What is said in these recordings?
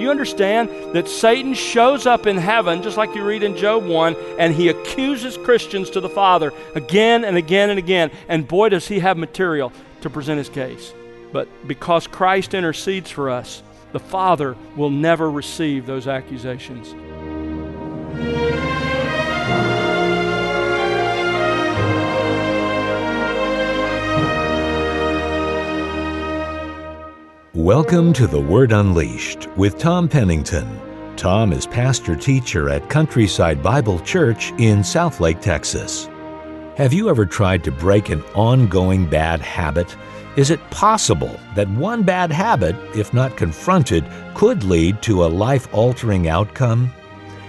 Do you understand that Satan shows up in heaven, just like you read in Job 1, and he accuses Christians to the Father again and again and again? And boy, does he have material to present his case. But because Christ intercedes for us, the Father will never receive those accusations. Welcome to The Word Unleashed with Tom Pennington. Tom is pastor teacher at Countryside Bible Church in Southlake, Texas. Have you ever tried to break an ongoing bad habit? Is it possible that one bad habit, if not confronted, could lead to a life altering outcome?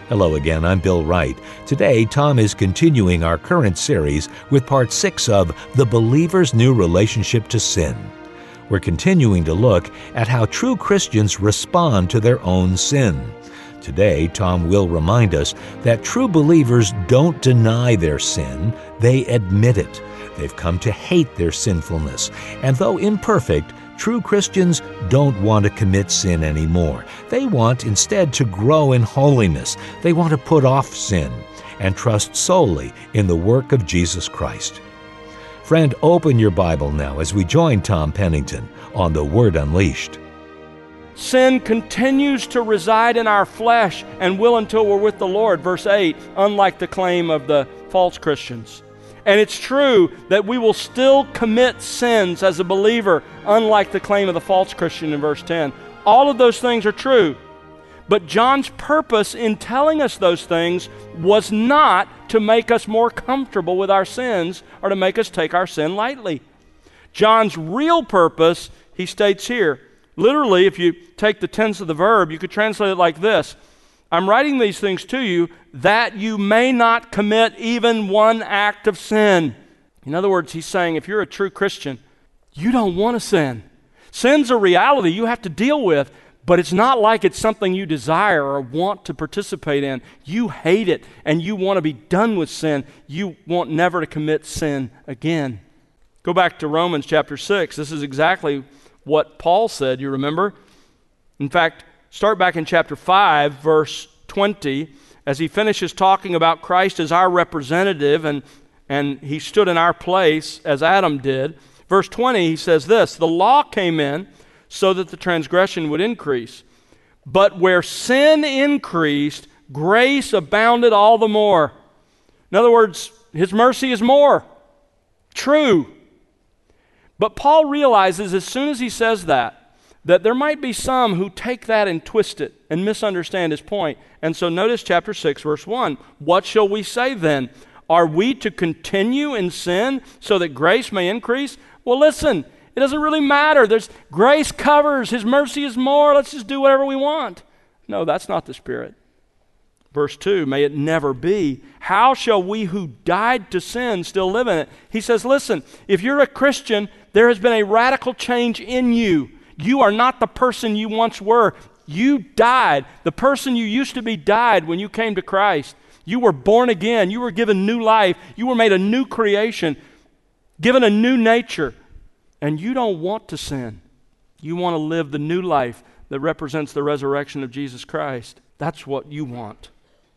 Hello again, I'm Bill Wright. Today, Tom is continuing our current series with part six of The Believer's New Relationship to Sin we're continuing to look at how true Christians respond to their own sin. Today, Tom will remind us that true believers don't deny their sin, they admit it. They've come to hate their sinfulness, and though imperfect, true Christians don't want to commit sin anymore. They want instead to grow in holiness. They want to put off sin and trust solely in the work of Jesus Christ. Friend, open your Bible now as we join Tom Pennington on The Word Unleashed. Sin continues to reside in our flesh and will until we're with the Lord, verse 8, unlike the claim of the false Christians. And it's true that we will still commit sins as a believer, unlike the claim of the false Christian in verse 10. All of those things are true. But John's purpose in telling us those things was not to make us more comfortable with our sins or to make us take our sin lightly. John's real purpose, he states here, literally, if you take the tense of the verb, you could translate it like this I'm writing these things to you that you may not commit even one act of sin. In other words, he's saying if you're a true Christian, you don't want to sin. Sin's a reality you have to deal with. But it's not like it's something you desire or want to participate in. You hate it and you want to be done with sin. You want never to commit sin again. Go back to Romans chapter 6. This is exactly what Paul said, you remember? In fact, start back in chapter 5, verse 20, as he finishes talking about Christ as our representative and, and he stood in our place as Adam did. Verse 20, he says this The law came in so that the transgression would increase. But where sin increased, grace abounded all the more. In other words, his mercy is more. True. But Paul realizes as soon as he says that, that there might be some who take that and twist it and misunderstand his point. And so notice chapter 6, verse 1. What shall we say then? Are we to continue in sin so that grace may increase? Well, listen, it doesn't really matter. There's grace covers, his mercy is more. Let's just do whatever we want. No, that's not the spirit. Verse 2 May it never be. How shall we who died to sin still live in it? He says, Listen, if you're a Christian, there has been a radical change in you. You are not the person you once were. You died. The person you used to be died when you came to Christ. You were born again. You were given new life. You were made a new creation, given a new nature and you don't want to sin. You want to live the new life that represents the resurrection of Jesus Christ. That's what you want.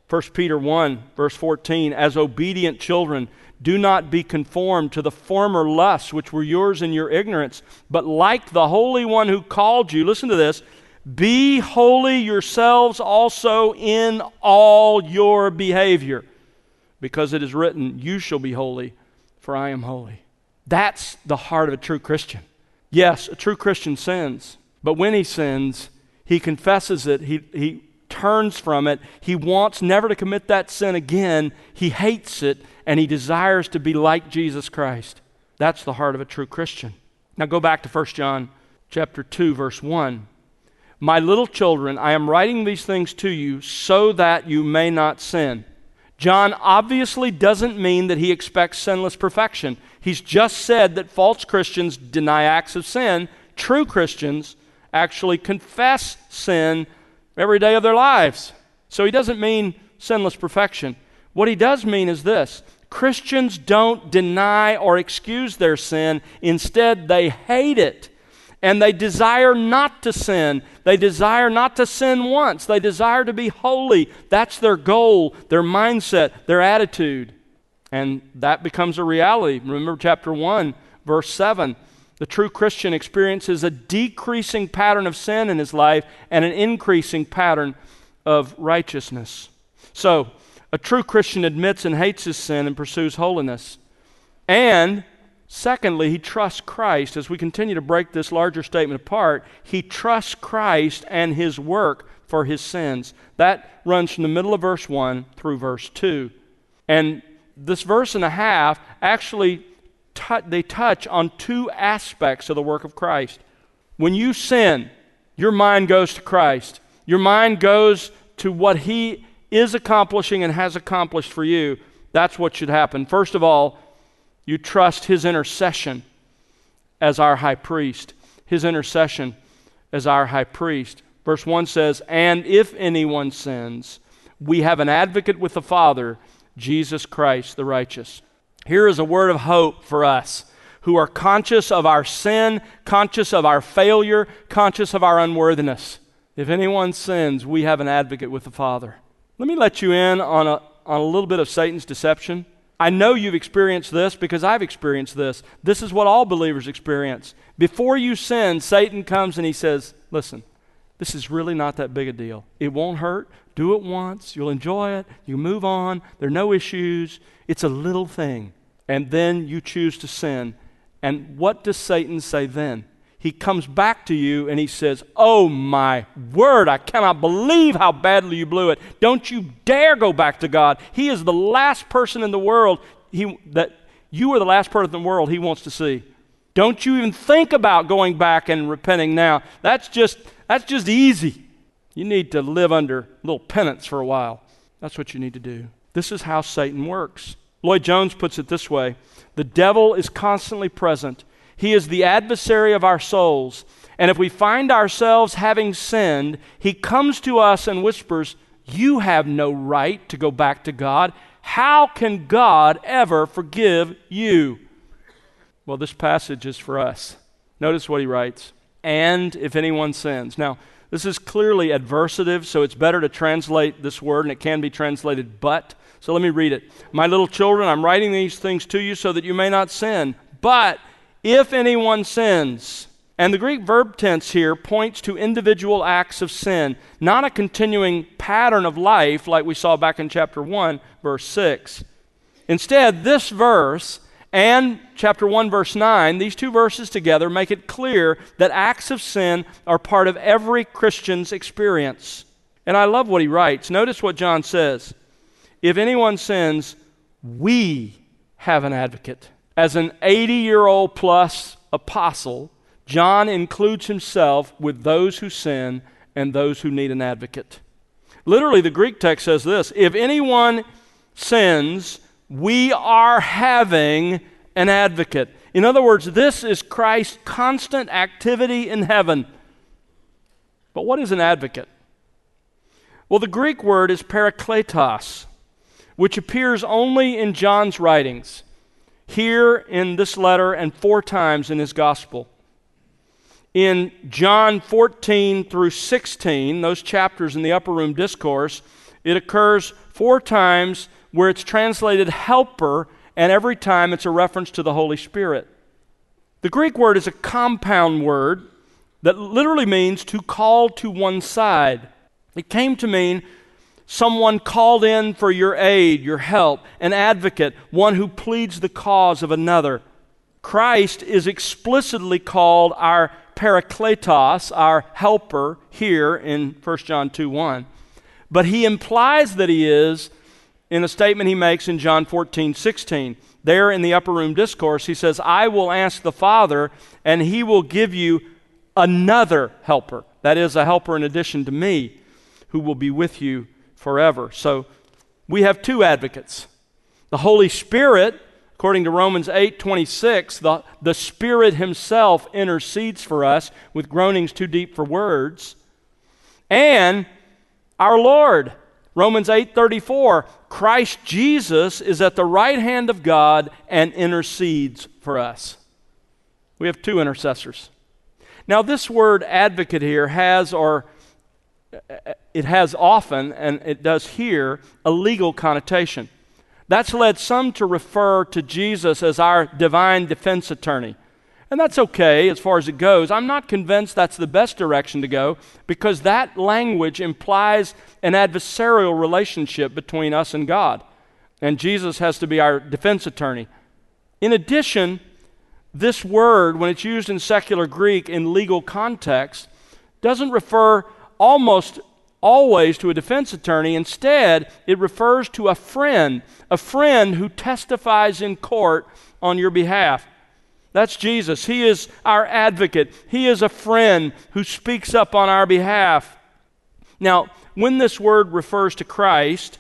1 Peter 1, verse 14 As obedient children, do not be conformed to the former lusts which were yours in your ignorance, but like the Holy One who called you, listen to this, be holy yourselves also in all your behavior, because it is written, You shall be holy, for I am holy. That's the heart of a true Christian. Yes, a true Christian sins, but when he sins, he confesses it, he, he turns from it, he wants never to commit that sin again, he hates it, and he desires to be like Jesus Christ. That's the heart of a true Christian. Now go back to 1 John chapter 2 verse 1. My little children, I am writing these things to you so that you may not sin. John obviously doesn't mean that he expects sinless perfection. He's just said that false Christians deny acts of sin. True Christians actually confess sin every day of their lives. So he doesn't mean sinless perfection. What he does mean is this Christians don't deny or excuse their sin, instead, they hate it and they desire not to sin. They desire not to sin once. They desire to be holy. That's their goal, their mindset, their attitude. And that becomes a reality. Remember chapter 1, verse 7. The true Christian experiences a decreasing pattern of sin in his life and an increasing pattern of righteousness. So, a true Christian admits and hates his sin and pursues holiness. And Secondly, he trusts Christ. As we continue to break this larger statement apart, he trusts Christ and his work for his sins. That runs from the middle of verse 1 through verse 2. And this verse and a half actually t- they touch on two aspects of the work of Christ. When you sin, your mind goes to Christ. Your mind goes to what he is accomplishing and has accomplished for you. That's what should happen. First of all, you trust his intercession as our high priest. His intercession as our high priest. Verse 1 says, And if anyone sins, we have an advocate with the Father, Jesus Christ the righteous. Here is a word of hope for us who are conscious of our sin, conscious of our failure, conscious of our unworthiness. If anyone sins, we have an advocate with the Father. Let me let you in on a, on a little bit of Satan's deception. I know you've experienced this because I've experienced this. This is what all believers experience. Before you sin, Satan comes and he says, Listen, this is really not that big a deal. It won't hurt. Do it once. You'll enjoy it. You move on. There are no issues. It's a little thing. And then you choose to sin. And what does Satan say then? He comes back to you and he says, Oh my word, I cannot believe how badly you blew it. Don't you dare go back to God. He is the last person in the world he, that you are the last person in the world he wants to see. Don't you even think about going back and repenting now. That's just, that's just easy. You need to live under little penance for a while. That's what you need to do. This is how Satan works. Lloyd Jones puts it this way The devil is constantly present he is the adversary of our souls. And if we find ourselves having sinned, he comes to us and whispers, You have no right to go back to God. How can God ever forgive you? Well, this passage is for us. Notice what he writes. And if anyone sins. Now, this is clearly adversative, so it's better to translate this word, and it can be translated but. So let me read it. My little children, I'm writing these things to you so that you may not sin. But if anyone sins. And the Greek verb tense here points to individual acts of sin, not a continuing pattern of life like we saw back in chapter 1, verse 6. Instead, this verse and chapter 1, verse 9, these two verses together make it clear that acts of sin are part of every Christian's experience. And I love what he writes. Notice what John says If anyone sins, we have an advocate as an 80 year old plus apostle, John includes himself with those who sin and those who need an advocate. Literally, the Greek text says this If anyone sins, we are having an advocate. In other words, this is Christ's constant activity in heaven. But what is an advocate? Well, the Greek word is parakletos, which appears only in John's writings here in this letter and four times in his gospel. In John 14 through 16, those chapters in the upper room discourse, it occurs four times where it's translated helper, and every time it's a reference to the Holy Spirit. The Greek word is a compound word that literally means to call to one side. It came to mean someone called in for your aid, your help, an advocate, one who pleads the cause of another. Christ is explicitly called our parakletos, our helper, here in 1 John 2 1. But he implies that he is in a statement he makes in John 14 16. There in the upper room discourse, he says, I will ask the Father, and he will give you another helper. That is, a helper in addition to me, who will be with you forever. So we have two advocates. The Holy Spirit, according to Romans 8 26, the, the Spirit Himself intercedes for us with groanings too deep for words. And our Lord, Romans 8 34, Christ Jesus is at the right hand of God and intercedes for us. We have two intercessors. Now, this word advocate here has, or it has often, and it does here, a legal connotation. That's led some to refer to Jesus as our divine defense attorney. And that's okay as far as it goes. I'm not convinced that's the best direction to go because that language implies an adversarial relationship between us and God. And Jesus has to be our defense attorney. In addition, this word, when it's used in secular Greek in legal context, doesn't refer almost always to a defense attorney. Instead, it refers to a friend, a friend who testifies in court on your behalf. That's Jesus. He is our advocate. He is a friend who speaks up on our behalf. Now, when this word refers to Christ,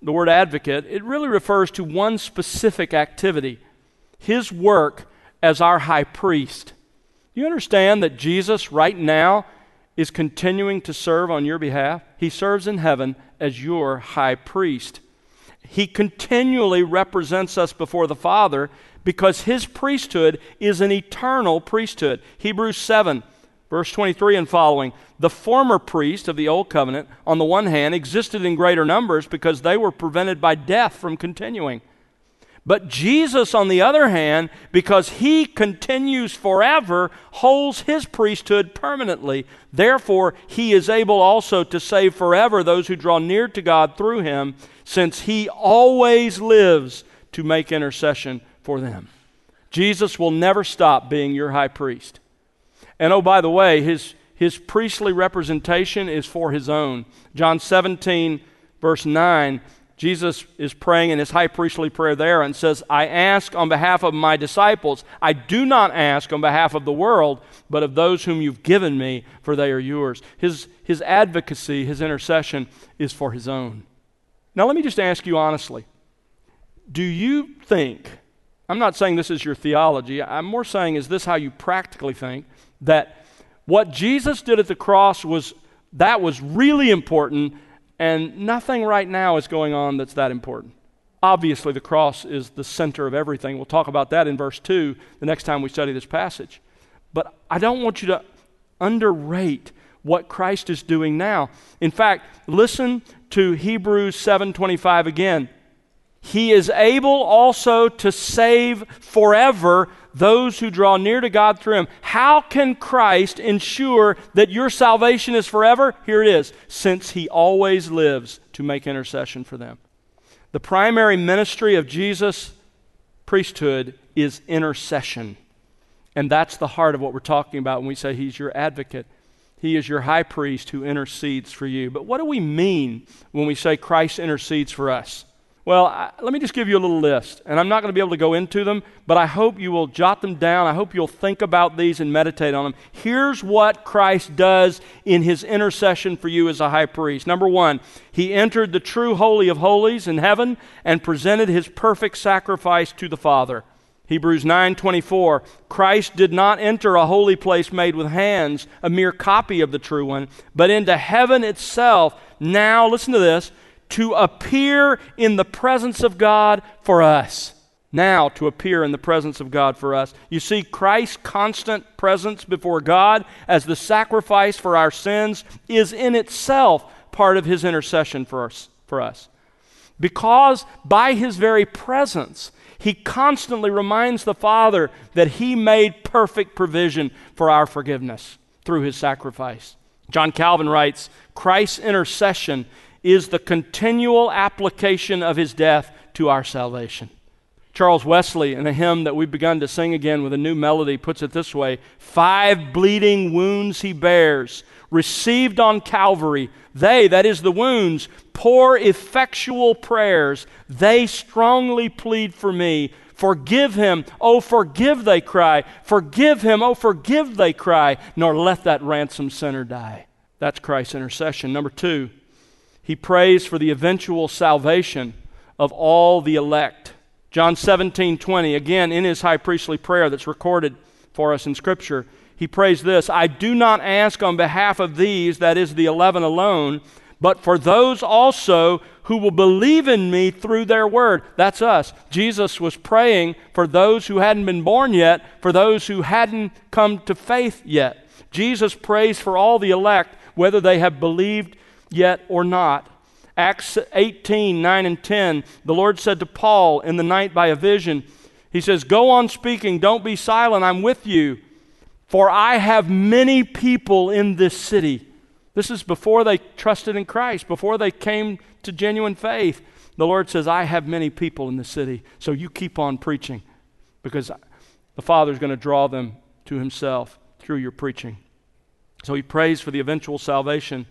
the word advocate, it really refers to one specific activity his work as our high priest. You understand that Jesus, right now, is continuing to serve on your behalf? He serves in heaven as your high priest. He continually represents us before the Father because his priesthood is an eternal priesthood. Hebrews 7, verse 23 and following. The former priest of the Old Covenant, on the one hand, existed in greater numbers because they were prevented by death from continuing. But Jesus, on the other hand, because he continues forever, holds his priesthood permanently. Therefore, he is able also to save forever those who draw near to God through him, since he always lives to make intercession for them. Jesus will never stop being your high priest. And oh, by the way, his, his priestly representation is for his own. John 17, verse 9 Jesus is praying in his high priestly prayer there and says, I ask on behalf of my disciples. I do not ask on behalf of the world, but of those whom you've given me, for they are yours. His, his advocacy, his intercession is for his own. Now, let me just ask you honestly do you think, I'm not saying this is your theology, I'm more saying, is this how you practically think, that what Jesus did at the cross was that was really important and nothing right now is going on that's that important. Obviously, the cross is the center of everything. We'll talk about that in verse 2 the next time we study this passage. But I don't want you to underrate what Christ is doing now. In fact, listen to Hebrews 7:25 again. He is able also to save forever those who draw near to God through him. How can Christ ensure that your salvation is forever? Here it is since he always lives to make intercession for them. The primary ministry of Jesus' priesthood is intercession. And that's the heart of what we're talking about when we say he's your advocate. He is your high priest who intercedes for you. But what do we mean when we say Christ intercedes for us? Well, I, let me just give you a little list, and I'm not going to be able to go into them, but I hope you will jot them down. I hope you'll think about these and meditate on them. Here's what Christ does in his intercession for you as a high priest. Number one, he entered the true Holy of Holies in heaven and presented his perfect sacrifice to the Father. Hebrews 9:24 Christ did not enter a holy place made with hands, a mere copy of the true one, but into heaven itself. Now listen to this, to appear in the presence of God for us. Now, to appear in the presence of God for us. You see, Christ's constant presence before God as the sacrifice for our sins is in itself part of his intercession for us. For us. Because by his very presence, he constantly reminds the Father that he made perfect provision for our forgiveness through his sacrifice. John Calvin writes Christ's intercession is the continual application of his death to our salvation. Charles Wesley, in a hymn that we've begun to sing again with a new melody, puts it this way Five bleeding wounds he bears, received on Calvary. They, that is the wounds, pour effectual prayers. They strongly plead for me. Forgive him, oh, forgive, they cry. Forgive him, oh, forgive, they cry. Nor let that ransomed sinner die. That's Christ's intercession. Number two, he prays for the eventual salvation of all the elect. John 17, 20, again in his high priestly prayer that's recorded for us in Scripture, he prays this I do not ask on behalf of these, that is, the eleven alone, but for those also who will believe in me through their word. That's us. Jesus was praying for those who hadn't been born yet, for those who hadn't come to faith yet. Jesus prays for all the elect, whether they have believed yet or not. Acts 18, 9 and 10, the Lord said to Paul in the night by a vision, He says, Go on speaking, don't be silent, I'm with you, for I have many people in this city. This is before they trusted in Christ, before they came to genuine faith. The Lord says, I have many people in the city, so you keep on preaching because the Father's going to draw them to Himself through your preaching. So He prays for the eventual salvation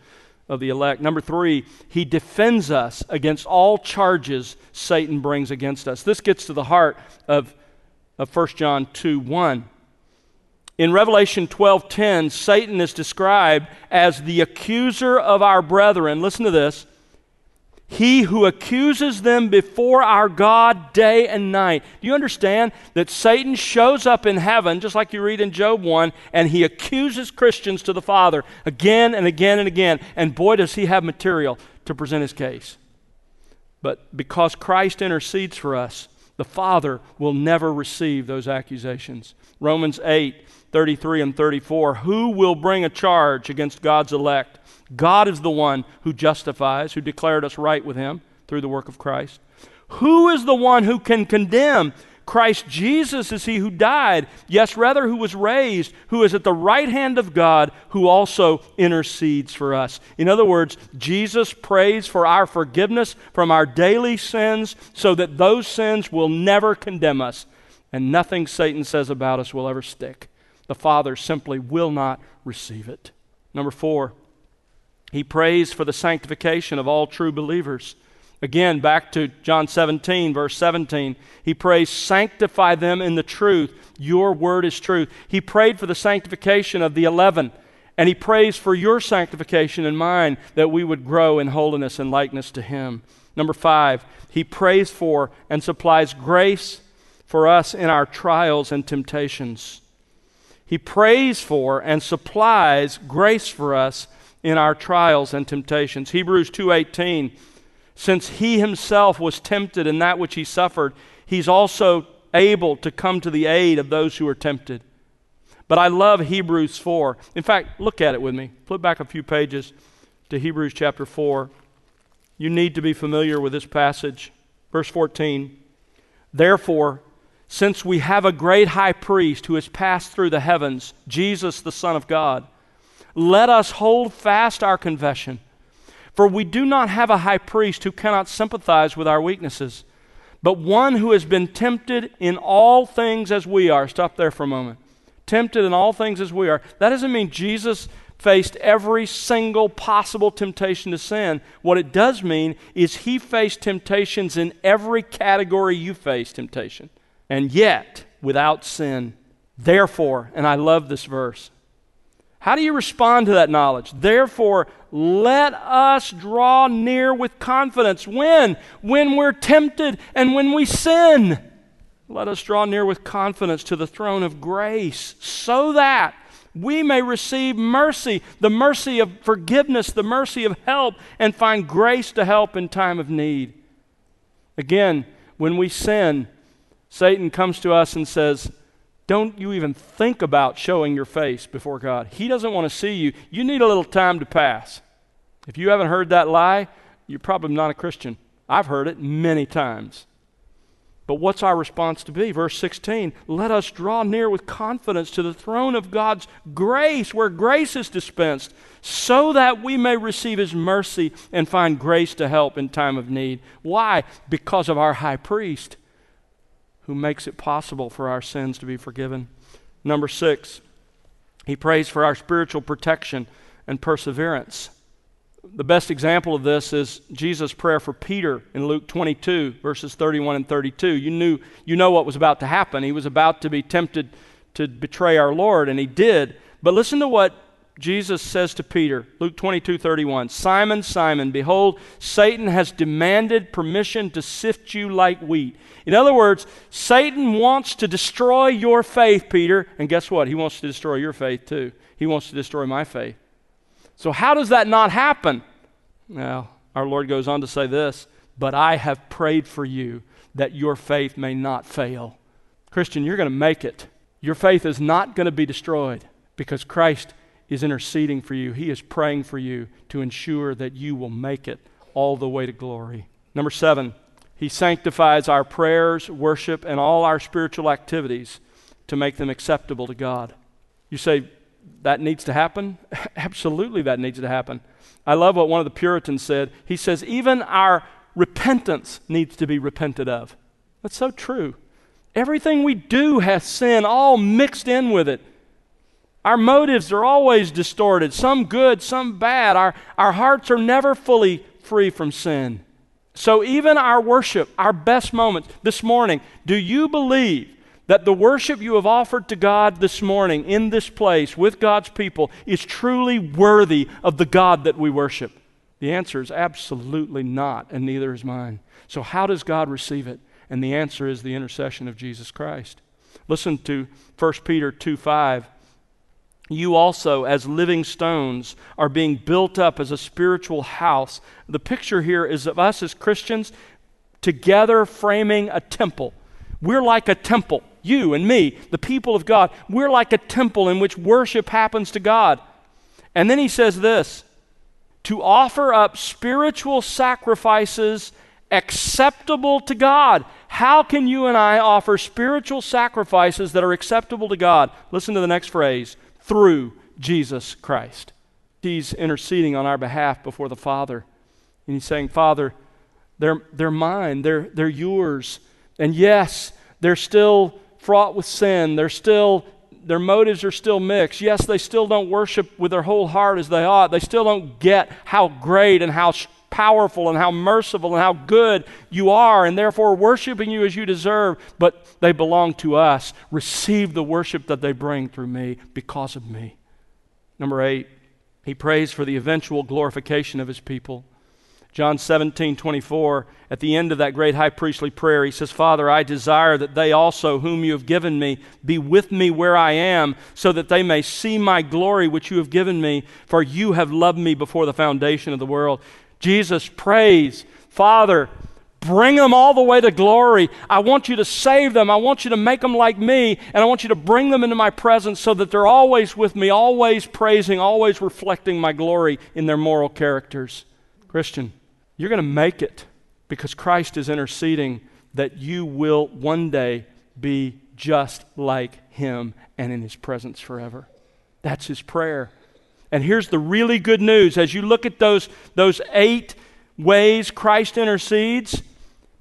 of the elect. Number three, he defends us against all charges Satan brings against us. This gets to the heart of, of 1 John 2 1. In Revelation 12:10, Satan is described as the accuser of our brethren. Listen to this. He who accuses them before our God day and night. Do you understand that Satan shows up in heaven, just like you read in Job 1, and he accuses Christians to the Father again and again and again. And boy, does he have material to present his case. But because Christ intercedes for us, the Father will never receive those accusations. Romans 8, 33 and 34. Who will bring a charge against God's elect? God is the one who justifies, who declared us right with Him through the work of Christ. Who is the one who can condemn? Christ Jesus is he who died, yes, rather, who was raised, who is at the right hand of God, who also intercedes for us. In other words, Jesus prays for our forgiveness from our daily sins so that those sins will never condemn us, and nothing Satan says about us will ever stick. The Father simply will not receive it. Number four, he prays for the sanctification of all true believers. Again, back to John 17, verse 17. He prays, Sanctify them in the truth. Your word is truth. He prayed for the sanctification of the eleven, and he prays for your sanctification and mine that we would grow in holiness and likeness to him. Number five, he prays for and supplies grace for us in our trials and temptations. He prays for and supplies grace for us in our trials and temptations. Hebrews 2:18 since he himself was tempted in that which he suffered, he's also able to come to the aid of those who are tempted. But I love Hebrews 4. In fact, look at it with me. Flip back a few pages to Hebrews chapter 4. You need to be familiar with this passage. Verse 14. Therefore, since we have a great high priest who has passed through the heavens, Jesus, the Son of God, let us hold fast our confession. For we do not have a high priest who cannot sympathize with our weaknesses, but one who has been tempted in all things as we are. Stop there for a moment. Tempted in all things as we are. That doesn't mean Jesus faced every single possible temptation to sin. What it does mean is he faced temptations in every category you face temptation, and yet without sin. Therefore, and I love this verse, how do you respond to that knowledge? Therefore, let us draw near with confidence. When? When we're tempted and when we sin. Let us draw near with confidence to the throne of grace so that we may receive mercy, the mercy of forgiveness, the mercy of help, and find grace to help in time of need. Again, when we sin, Satan comes to us and says, don't you even think about showing your face before God. He doesn't want to see you. You need a little time to pass. If you haven't heard that lie, you're probably not a Christian. I've heard it many times. But what's our response to be? Verse 16 Let us draw near with confidence to the throne of God's grace, where grace is dispensed, so that we may receive His mercy and find grace to help in time of need. Why? Because of our high priest who makes it possible for our sins to be forgiven. Number six, he prays for our spiritual protection and perseverance. The best example of this is Jesus' prayer for Peter in Luke 22, verses 31 and 32. You knew, you know what was about to happen. He was about to be tempted to betray our Lord, and he did. But listen to what Jesus says to Peter, Luke 22 31, Simon, Simon, behold, Satan has demanded permission to sift you like wheat. In other words, Satan wants to destroy your faith, Peter. And guess what? He wants to destroy your faith too. He wants to destroy my faith. So, how does that not happen? Now, our Lord goes on to say this, but I have prayed for you that your faith may not fail. Christian, you're going to make it. Your faith is not going to be destroyed because Christ is interceding for you. He is praying for you to ensure that you will make it all the way to glory. Number seven, He sanctifies our prayers, worship, and all our spiritual activities to make them acceptable to God. You say, that needs to happen? Absolutely, that needs to happen. I love what one of the Puritans said. He says, even our repentance needs to be repented of. That's so true. Everything we do has sin all mixed in with it. Our motives are always distorted, some good, some bad. Our, our hearts are never fully free from sin. So, even our worship, our best moments this morning, do you believe that the worship you have offered to God this morning in this place with God's people is truly worthy of the God that we worship? The answer is absolutely not, and neither is mine. So, how does God receive it? And the answer is the intercession of Jesus Christ. Listen to 1 Peter 2 5. You also, as living stones, are being built up as a spiritual house. The picture here is of us as Christians together framing a temple. We're like a temple, you and me, the people of God. We're like a temple in which worship happens to God. And then he says this to offer up spiritual sacrifices acceptable to God. How can you and I offer spiritual sacrifices that are acceptable to God? Listen to the next phrase through Jesus Christ. He's interceding on our behalf before the Father. And he's saying, Father, they're, they're mine, they're, they're yours. And yes, they're still fraught with sin, they're still their motives are still mixed. Yes, they still don't worship with their whole heart as they ought. They still don't get how great and how powerful and how merciful and how good you are, and therefore worshiping you as you deserve, but they belong to us. Receive the worship that they bring through me because of me. Number eight, he prays for the eventual glorification of his people. John 17, 24, at the end of that great high priestly prayer, he says, Father, I desire that they also, whom you have given me, be with me where I am, so that they may see my glory which you have given me, for you have loved me before the foundation of the world. Jesus prays, Father, bring them all the way to glory. I want you to save them. I want you to make them like me, and I want you to bring them into my presence so that they're always with me, always praising, always reflecting my glory in their moral characters. Christian, you're going to make it because Christ is interceding that you will one day be just like him and in his presence forever. That's his prayer. And here's the really good news as you look at those, those eight ways Christ intercedes,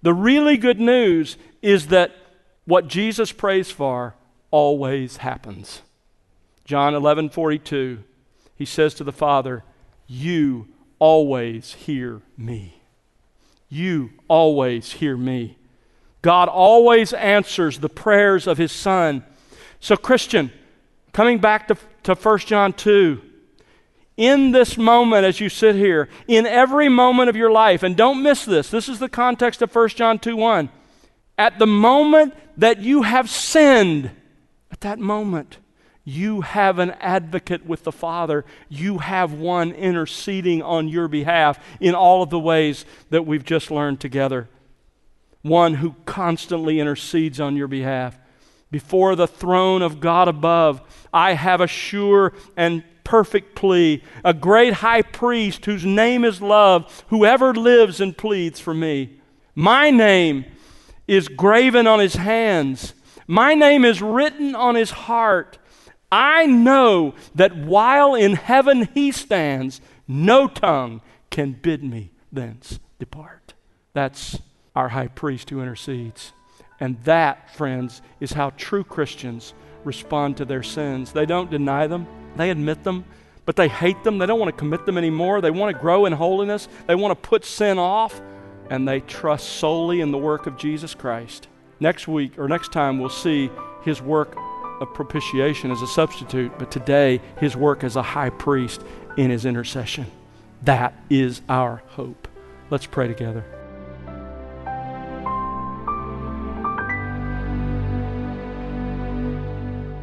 the really good news is that what Jesus prays for always happens. John 11 42, he says to the Father, You always hear me. You always hear me. God always answers the prayers of his Son. So, Christian, coming back to, to 1 John 2, in this moment as you sit here, in every moment of your life, and don't miss this, this is the context of 1 John 2 1. At the moment that you have sinned, at that moment, you have an advocate with the Father. You have one interceding on your behalf in all of the ways that we've just learned together. One who constantly intercedes on your behalf. Before the throne of God above, I have a sure and perfect plea, a great high priest whose name is love, whoever lives and pleads for me. My name is graven on his hands, my name is written on his heart. I know that while in heaven he stands, no tongue can bid me thence depart. That's our high priest who intercedes. And that, friends, is how true Christians respond to their sins. They don't deny them, they admit them, but they hate them. They don't want to commit them anymore. They want to grow in holiness, they want to put sin off, and they trust solely in the work of Jesus Christ. Next week or next time, we'll see his work of propitiation as a substitute, but today his work as a high priest in his intercession. That is our hope. Let's pray together.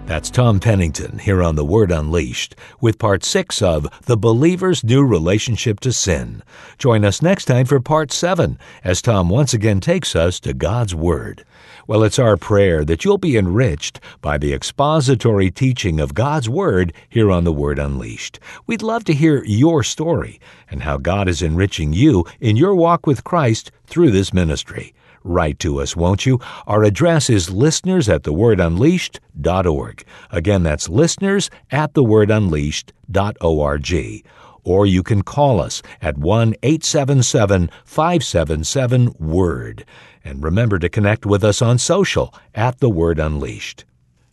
That's Tom Pennington here on The Word Unleashed with part six of The Believer's New Relationship to Sin. Join us next time for part seven as Tom once again takes us to God's Word. Well, it's our prayer that you'll be enriched by the expository teaching of God's Word here on The Word Unleashed. We'd love to hear your story and how God is enriching you in your walk with Christ through this ministry. Write to us, won't you? Our address is listeners at thewordunleashed.org. Again, that's listeners at thewordunleashed.org. Or you can call us at 1 877 577 WORD. And remember to connect with us on social at The Word Unleashed.